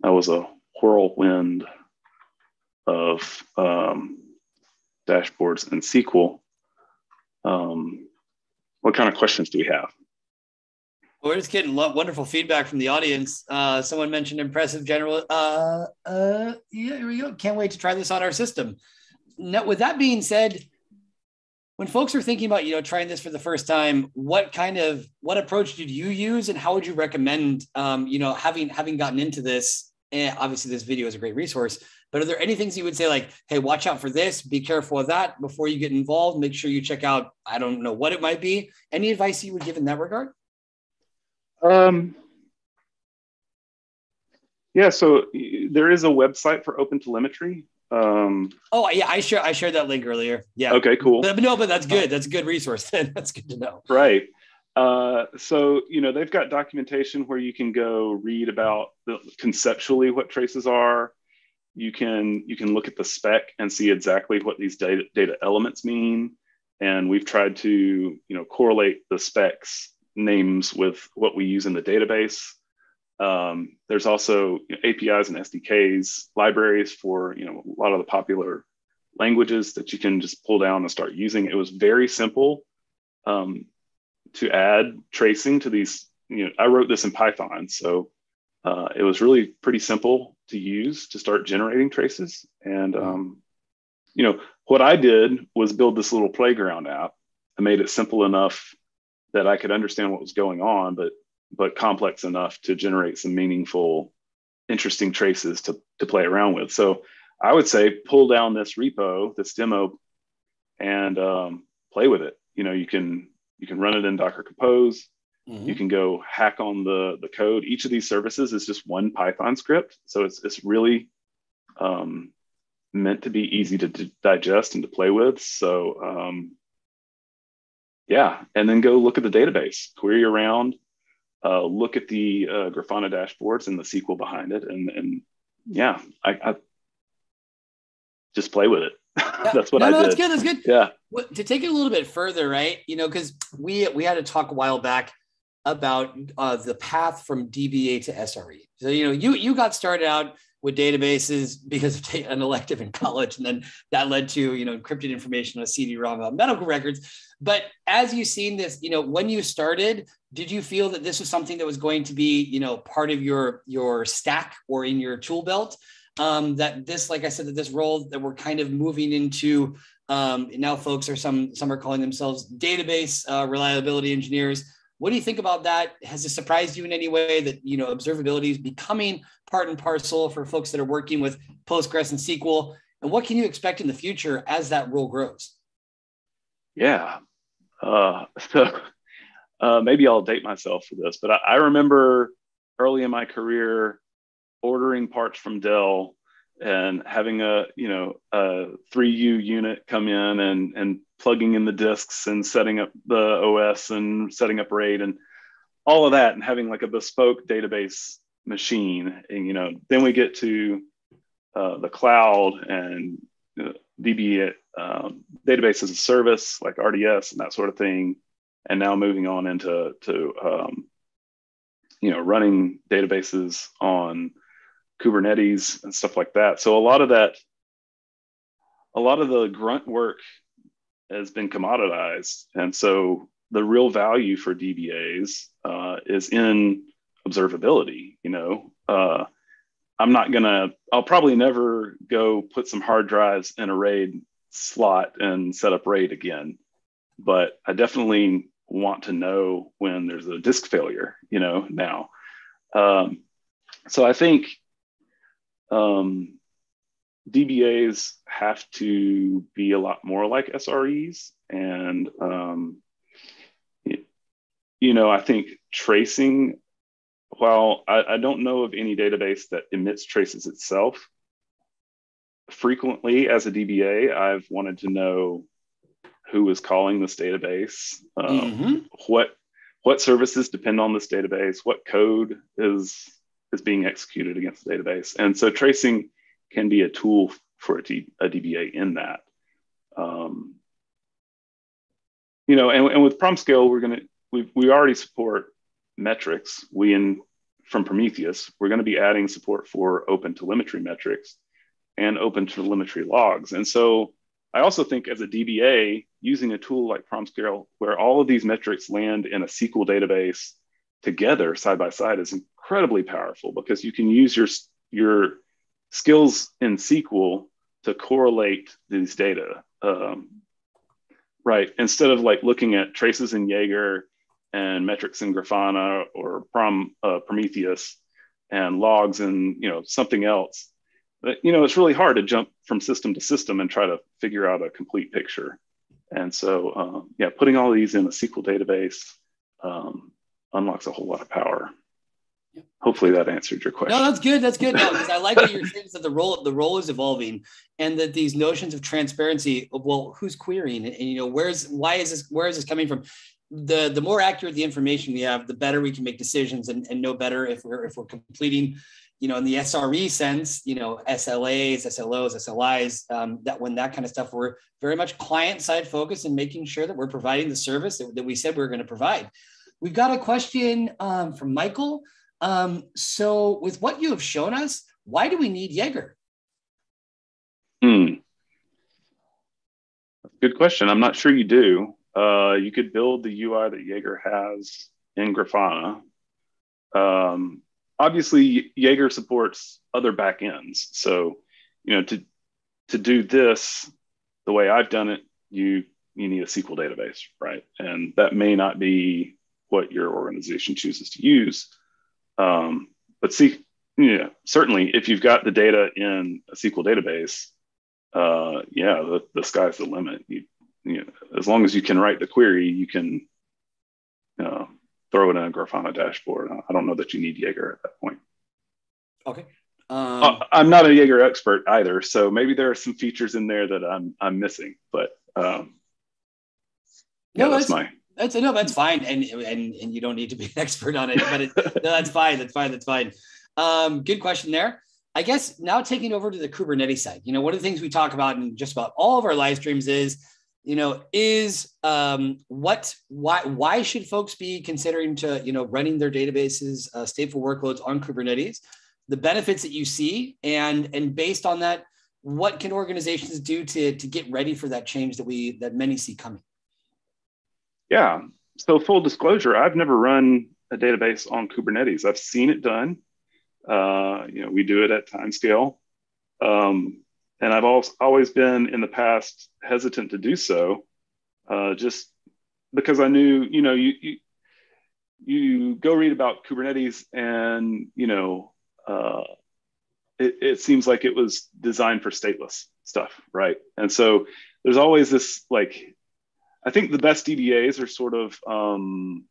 That was a whirlwind of um, dashboards and SQL. Um, what kind of questions do we have? Well, we're just getting wonderful feedback from the audience. Uh, someone mentioned impressive general. Uh, uh, yeah, here we go. Can't wait to try this on our system. Now, with that being said, when folks are thinking about you know trying this for the first time, what kind of what approach did you use, and how would you recommend um, you know having having gotten into this? And obviously, this video is a great resource. But are there any things you would say like, hey, watch out for this, be careful of that before you get involved? Make sure you check out, I don't know what it might be. Any advice you would give in that regard? Um, yeah, so there is a website for open telemetry. Um, oh yeah, I share I shared that link earlier. Yeah. Okay, cool. But, but no, but that's good. That's a good resource. Then that's good to know. Right. Uh, so you know they've got documentation where you can go read about the, conceptually what traces are. You can you can look at the spec and see exactly what these data, data elements mean. And we've tried to you know correlate the specs names with what we use in the database. Um, there's also you know, apis and sdks libraries for you know a lot of the popular languages that you can just pull down and start using. It was very simple. Um, to add tracing to these you know i wrote this in python so uh, it was really pretty simple to use to start generating traces. And, mm-hmm. um, you know, what I did was build this little playground app. I made it simple enough that I could understand what was going on, but but complex enough to generate some meaningful, interesting traces to, to play around with. So I would say pull down this repo, this demo, and um, play with it. You know, you can you can run it in Docker Compose. Mm-hmm. You can go hack on the, the code. Each of these services is just one Python script. So it's, it's really um, meant to be easy to d- digest and to play with. So, um, yeah, and then go look at the database, query around, uh, look at the uh, Grafana dashboards and the SQL behind it. And, and yeah, I, I just play with it. Yeah. that's what no, I no, did. That's good. That's good. Yeah. Well, to take it a little bit further, right? You know, because we we had to talk a while back about uh, the path from DBA to SRE. So you know, you you got started out with databases because of an elective in college, and then that led to you know encrypted information on a CD-ROM of medical records. But as you've seen this, you know, when you started, did you feel that this was something that was going to be you know part of your your stack or in your tool belt? Um, that this, like I said, that this role that we're kind of moving into um, now, folks are some some are calling themselves database uh, reliability engineers. What do you think about that? Has it surprised you in any way that you know observability is becoming part and parcel for folks that are working with Postgres and SQL? And what can you expect in the future as that role grows? Yeah. Uh, so uh, maybe I'll date myself for this, but I, I remember early in my career ordering parts from Dell and having a you know a 3U unit come in and and plugging in the disks and setting up the OS and setting up RAID and all of that and having like a bespoke database machine. And you know then we get to uh, the cloud and uh, DB um, database as a service like RDS and that sort of thing. And now moving on into to um, you know running databases on Kubernetes and stuff like that. So a lot of that, a lot of the grunt work has been commoditized, and so the real value for DBAs uh, is in observability. You know, uh, I'm not gonna. I'll probably never go put some hard drives in a RAID slot and set up RAID again, but I definitely want to know when there's a disk failure. You know, now. Um, so I think um, DBAs have to be a lot more like SREs. And, um, you know, I think tracing, while I, I don't know of any database that emits traces itself, frequently as a DBA, I've wanted to know who is calling this database, uh, mm-hmm. what what services depend on this database, what code is is being executed against the database. And so tracing can be a tool for a, D, a DBA in that. Um, you know, and, and with Promscale, we're going to, we, we already support metrics. We in from Prometheus, we're going to be adding support for open telemetry metrics and open telemetry logs. And so I also think as a DBA, using a tool like Promscale, where all of these metrics land in a SQL database together side by side is incredibly powerful because you can use your your skills in SQL to correlate these data. Um, right. Instead of like looking at traces in Jaeger and metrics in Grafana or Prom, uh, Prometheus and logs and you know something else. But, you know, it's really hard to jump from system to system and try to figure out a complete picture. And so, um, yeah, putting all these in a SQL database um, unlocks a whole lot of power. Hopefully that answered your question. No, that's good. That's good. No, because I like what you're saying is that the role the role is evolving, and that these notions of transparency. Well, who's querying, and, and you know, where's why is this where is this coming from? The the more accurate the information we have, the better we can make decisions and, and know better if we're if we're completing, you know, in the SRE sense, you know, SLAs, SLOs, SLIs. Um, that when that kind of stuff, we're very much client side focused and making sure that we're providing the service that, that we said we are going to provide. We've got a question um, from Michael. Um, so, with what you have shown us, why do we need Jaeger? Hmm. Good question. I'm not sure you do. Uh, you could build the UI that Jaeger has in Grafana. Um, obviously, Jaeger supports other backends. So, you know, to to do this the way I've done it, you you need a SQL database, right? And that may not be what your organization chooses to use. Um, but see, yeah, certainly if you've got the data in a SQL database, uh, yeah, the, the sky's the limit. You, you know, as long as you can write the query, you can uh, throw it in a Grafana dashboard. I don't know that you need Jaeger at that point. Okay. Um, uh, I'm not a Jaeger expert either, so maybe there are some features in there that I'm I'm missing. But um, yeah, no, that's, that's my that's no, that's fine, and and and you don't need to be an expert on it, but it, no, that's fine. That's fine. That's fine. Um, good question there. I guess now taking over to the Kubernetes side, you know, one of the things we talk about in just about all of our live streams is, you know, is um, what, why, why should folks be considering to, you know, running their databases, uh, stateful workloads on Kubernetes, the benefits that you see, and and based on that, what can organizations do to to get ready for that change that we that many see coming? Yeah. So full disclosure, I've never run a database on Kubernetes. I've seen it done. Uh, you know, we do it at Timescale. Um, and I've always always been in the past hesitant to do so, uh, just because I knew, you know, you, you, you go read about Kubernetes and, you know, uh, it, it seems like it was designed for stateless stuff, right? And so there's always this like, I think the best DBAs are sort of um,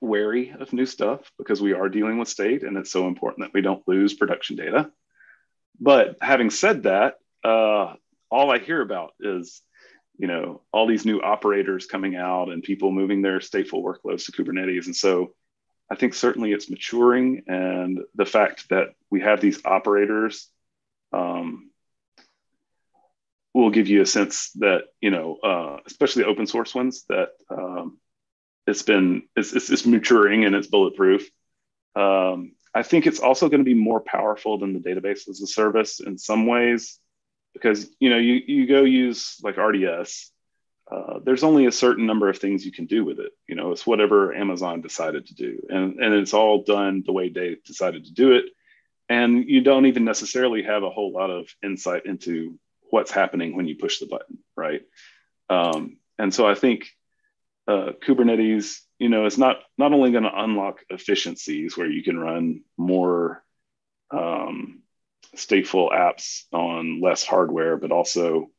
wary of new stuff because we are dealing with state and it's so important that we don't lose production data. But having said that, uh, all I hear about is, you know, all these new operators coming out and people moving their stateful workloads to Kubernetes. And so I think certainly it's maturing. And the fact that we have these operators um, will give you a sense that, you know, uh, especially open source ones, that um, it's been it's, it's, it's, maturing and it's bulletproof. Um, I think it's also going to be more powerful than the database as a service in some ways because you know you you go use like RDS. Uh, there's only a certain number of things you can do with it. You know, it's whatever Amazon decided to do, and and it's all done the way they decided to do it. And you don't even necessarily have a whole lot of insight into what's happening when you push the button, right? Um, and so I think uh, Kubernetes, you know, is not not only going to unlock efficiencies where you can run more um, stateful apps on less hardware, but also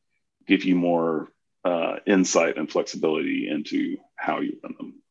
give you more uh, insight and flexibility into how you run them.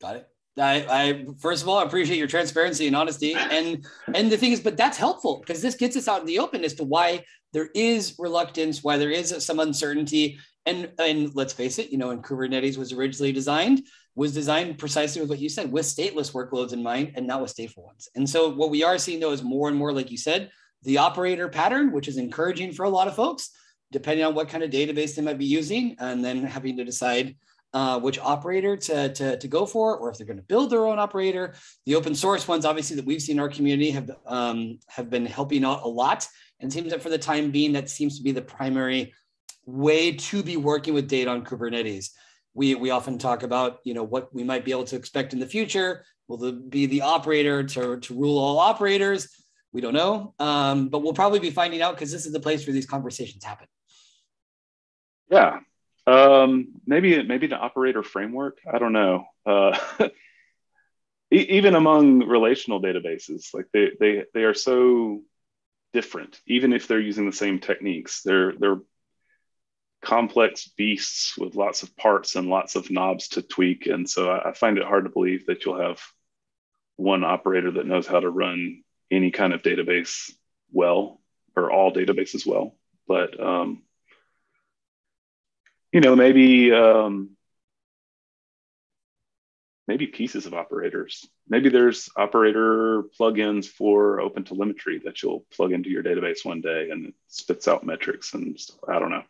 Got it. I, I first of all I appreciate your transparency and honesty, and and the thing is, but that's helpful because this gets us out in the open as to why there is reluctance, why there is some uncertainty, and and let's face it, you know, when Kubernetes was originally designed, was designed precisely with what you said, with stateless workloads in mind, and not with stateful ones. And so what we are seeing though is more and more, like you said, the operator pattern, which is encouraging for a lot of folks, depending on what kind of database they might be using, and then having to decide uh, which operator to, to, to go for, or if they're going to build their own operator. The open source ones, obviously, that we've seen in our community have um, have been helping out a lot. And seems that for the time being, that seems to be the primary way to be working with data on Kubernetes. We, we often talk about, you know, what we might be able to expect in the future. Will be the operator to, to rule all operators? We don't know, um, but we'll probably be finding out because this is the place where these conversations happen. Yeah, um, maybe maybe the operator framework. I don't know. Uh, even among relational databases, like they they they are so different. Even if they're using the same techniques, they're they're complex beasts with lots of parts and lots of knobs to tweak. And so I, find it hard to believe that you'll have one operator that knows how to run any kind of database well or all databases well. But um, you know, maybe um, maybe pieces of operators. Maybe there's operator plugins for open telemetry that you'll plug into your database one day and it spits out metrics and stuff. I don't know.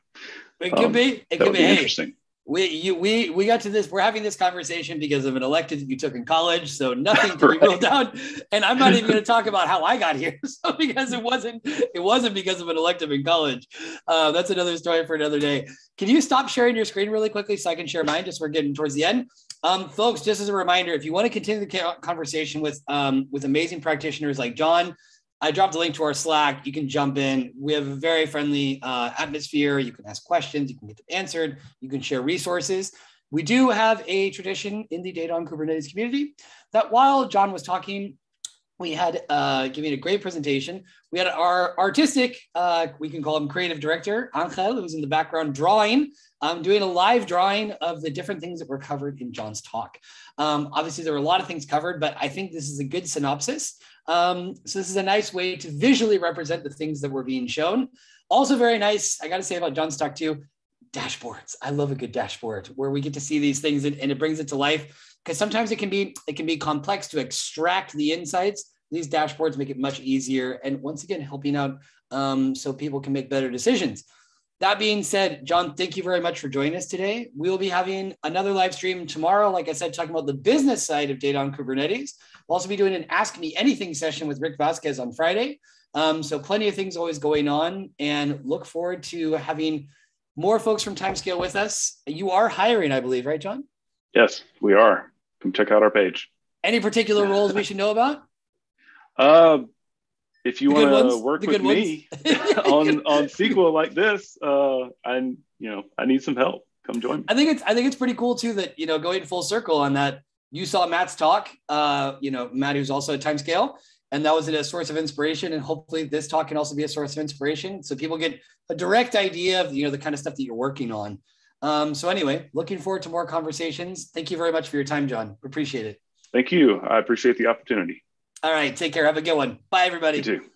It could um, be. It could be, be interesting. We you we we got to this. We're having this conversation because of an elective that you took in college, so nothing to right. be ruled out. And I'm not even going to talk about how I got here, so because it wasn't it wasn't because of an elective in college. Uh, that's another story for another day. Can you stop sharing your screen really quickly so I can share mine? Just we're getting towards the end. Um, folks, just as a reminder, if you want to continue the conversation with um, with amazing practitioners like John, I dropped a link to our Slack. You can jump in. We have a very friendly uh, atmosphere. You can ask questions. You can get them answered. You can share resources. We do have a tradition in the Data on Kubernetes community that while John was talking, we had uh, giving a great presentation. We had our artistic, uh, we can call him creative director, Angel, who's in the background drawing, um, doing a live drawing of the different things that were covered in John's talk. Um, obviously, there were a lot of things covered, but I think this is a good synopsis. Um, so this is a nice way to visually represent the things that were being shown. Also very nice, I got to say about John's talk too, dashboards. I love a good dashboard where we get to see these things and, and it brings it to life because sometimes it can be it can be complex to extract the insights These dashboards make it much easier. And once again, helping out um, so people can make better decisions. That being said, John, thank you very much for joining us today. We will be having another live stream tomorrow, like I said, talking about the business side of data on Kubernetes. We'll also be doing an Ask Me Anything session with Rick Vasquez on Friday. Um, so plenty of things always going on and look forward to having more folks from Timescale with us. You are hiring, I believe, right, John? Yes, we are. Come check out our page. Any particular roles we should know about? Uh, if you want to work with me on on SQL like this, uh, I'm you know I need some help. Come join me. I think it's I think it's pretty cool too that you know going full circle on that. You saw Matt's talk. Uh, you know Matt, who's also at Timescale, and that was a source of inspiration. And hopefully this talk can also be a source of inspiration, so people get a direct idea of you know the kind of stuff that you're working on. Um, so anyway, looking forward to more conversations. Thank you very much for your time, John. Appreciate it. Thank you. I appreciate the opportunity. All right. Take care. Have a good one. Bye, everybody. You too.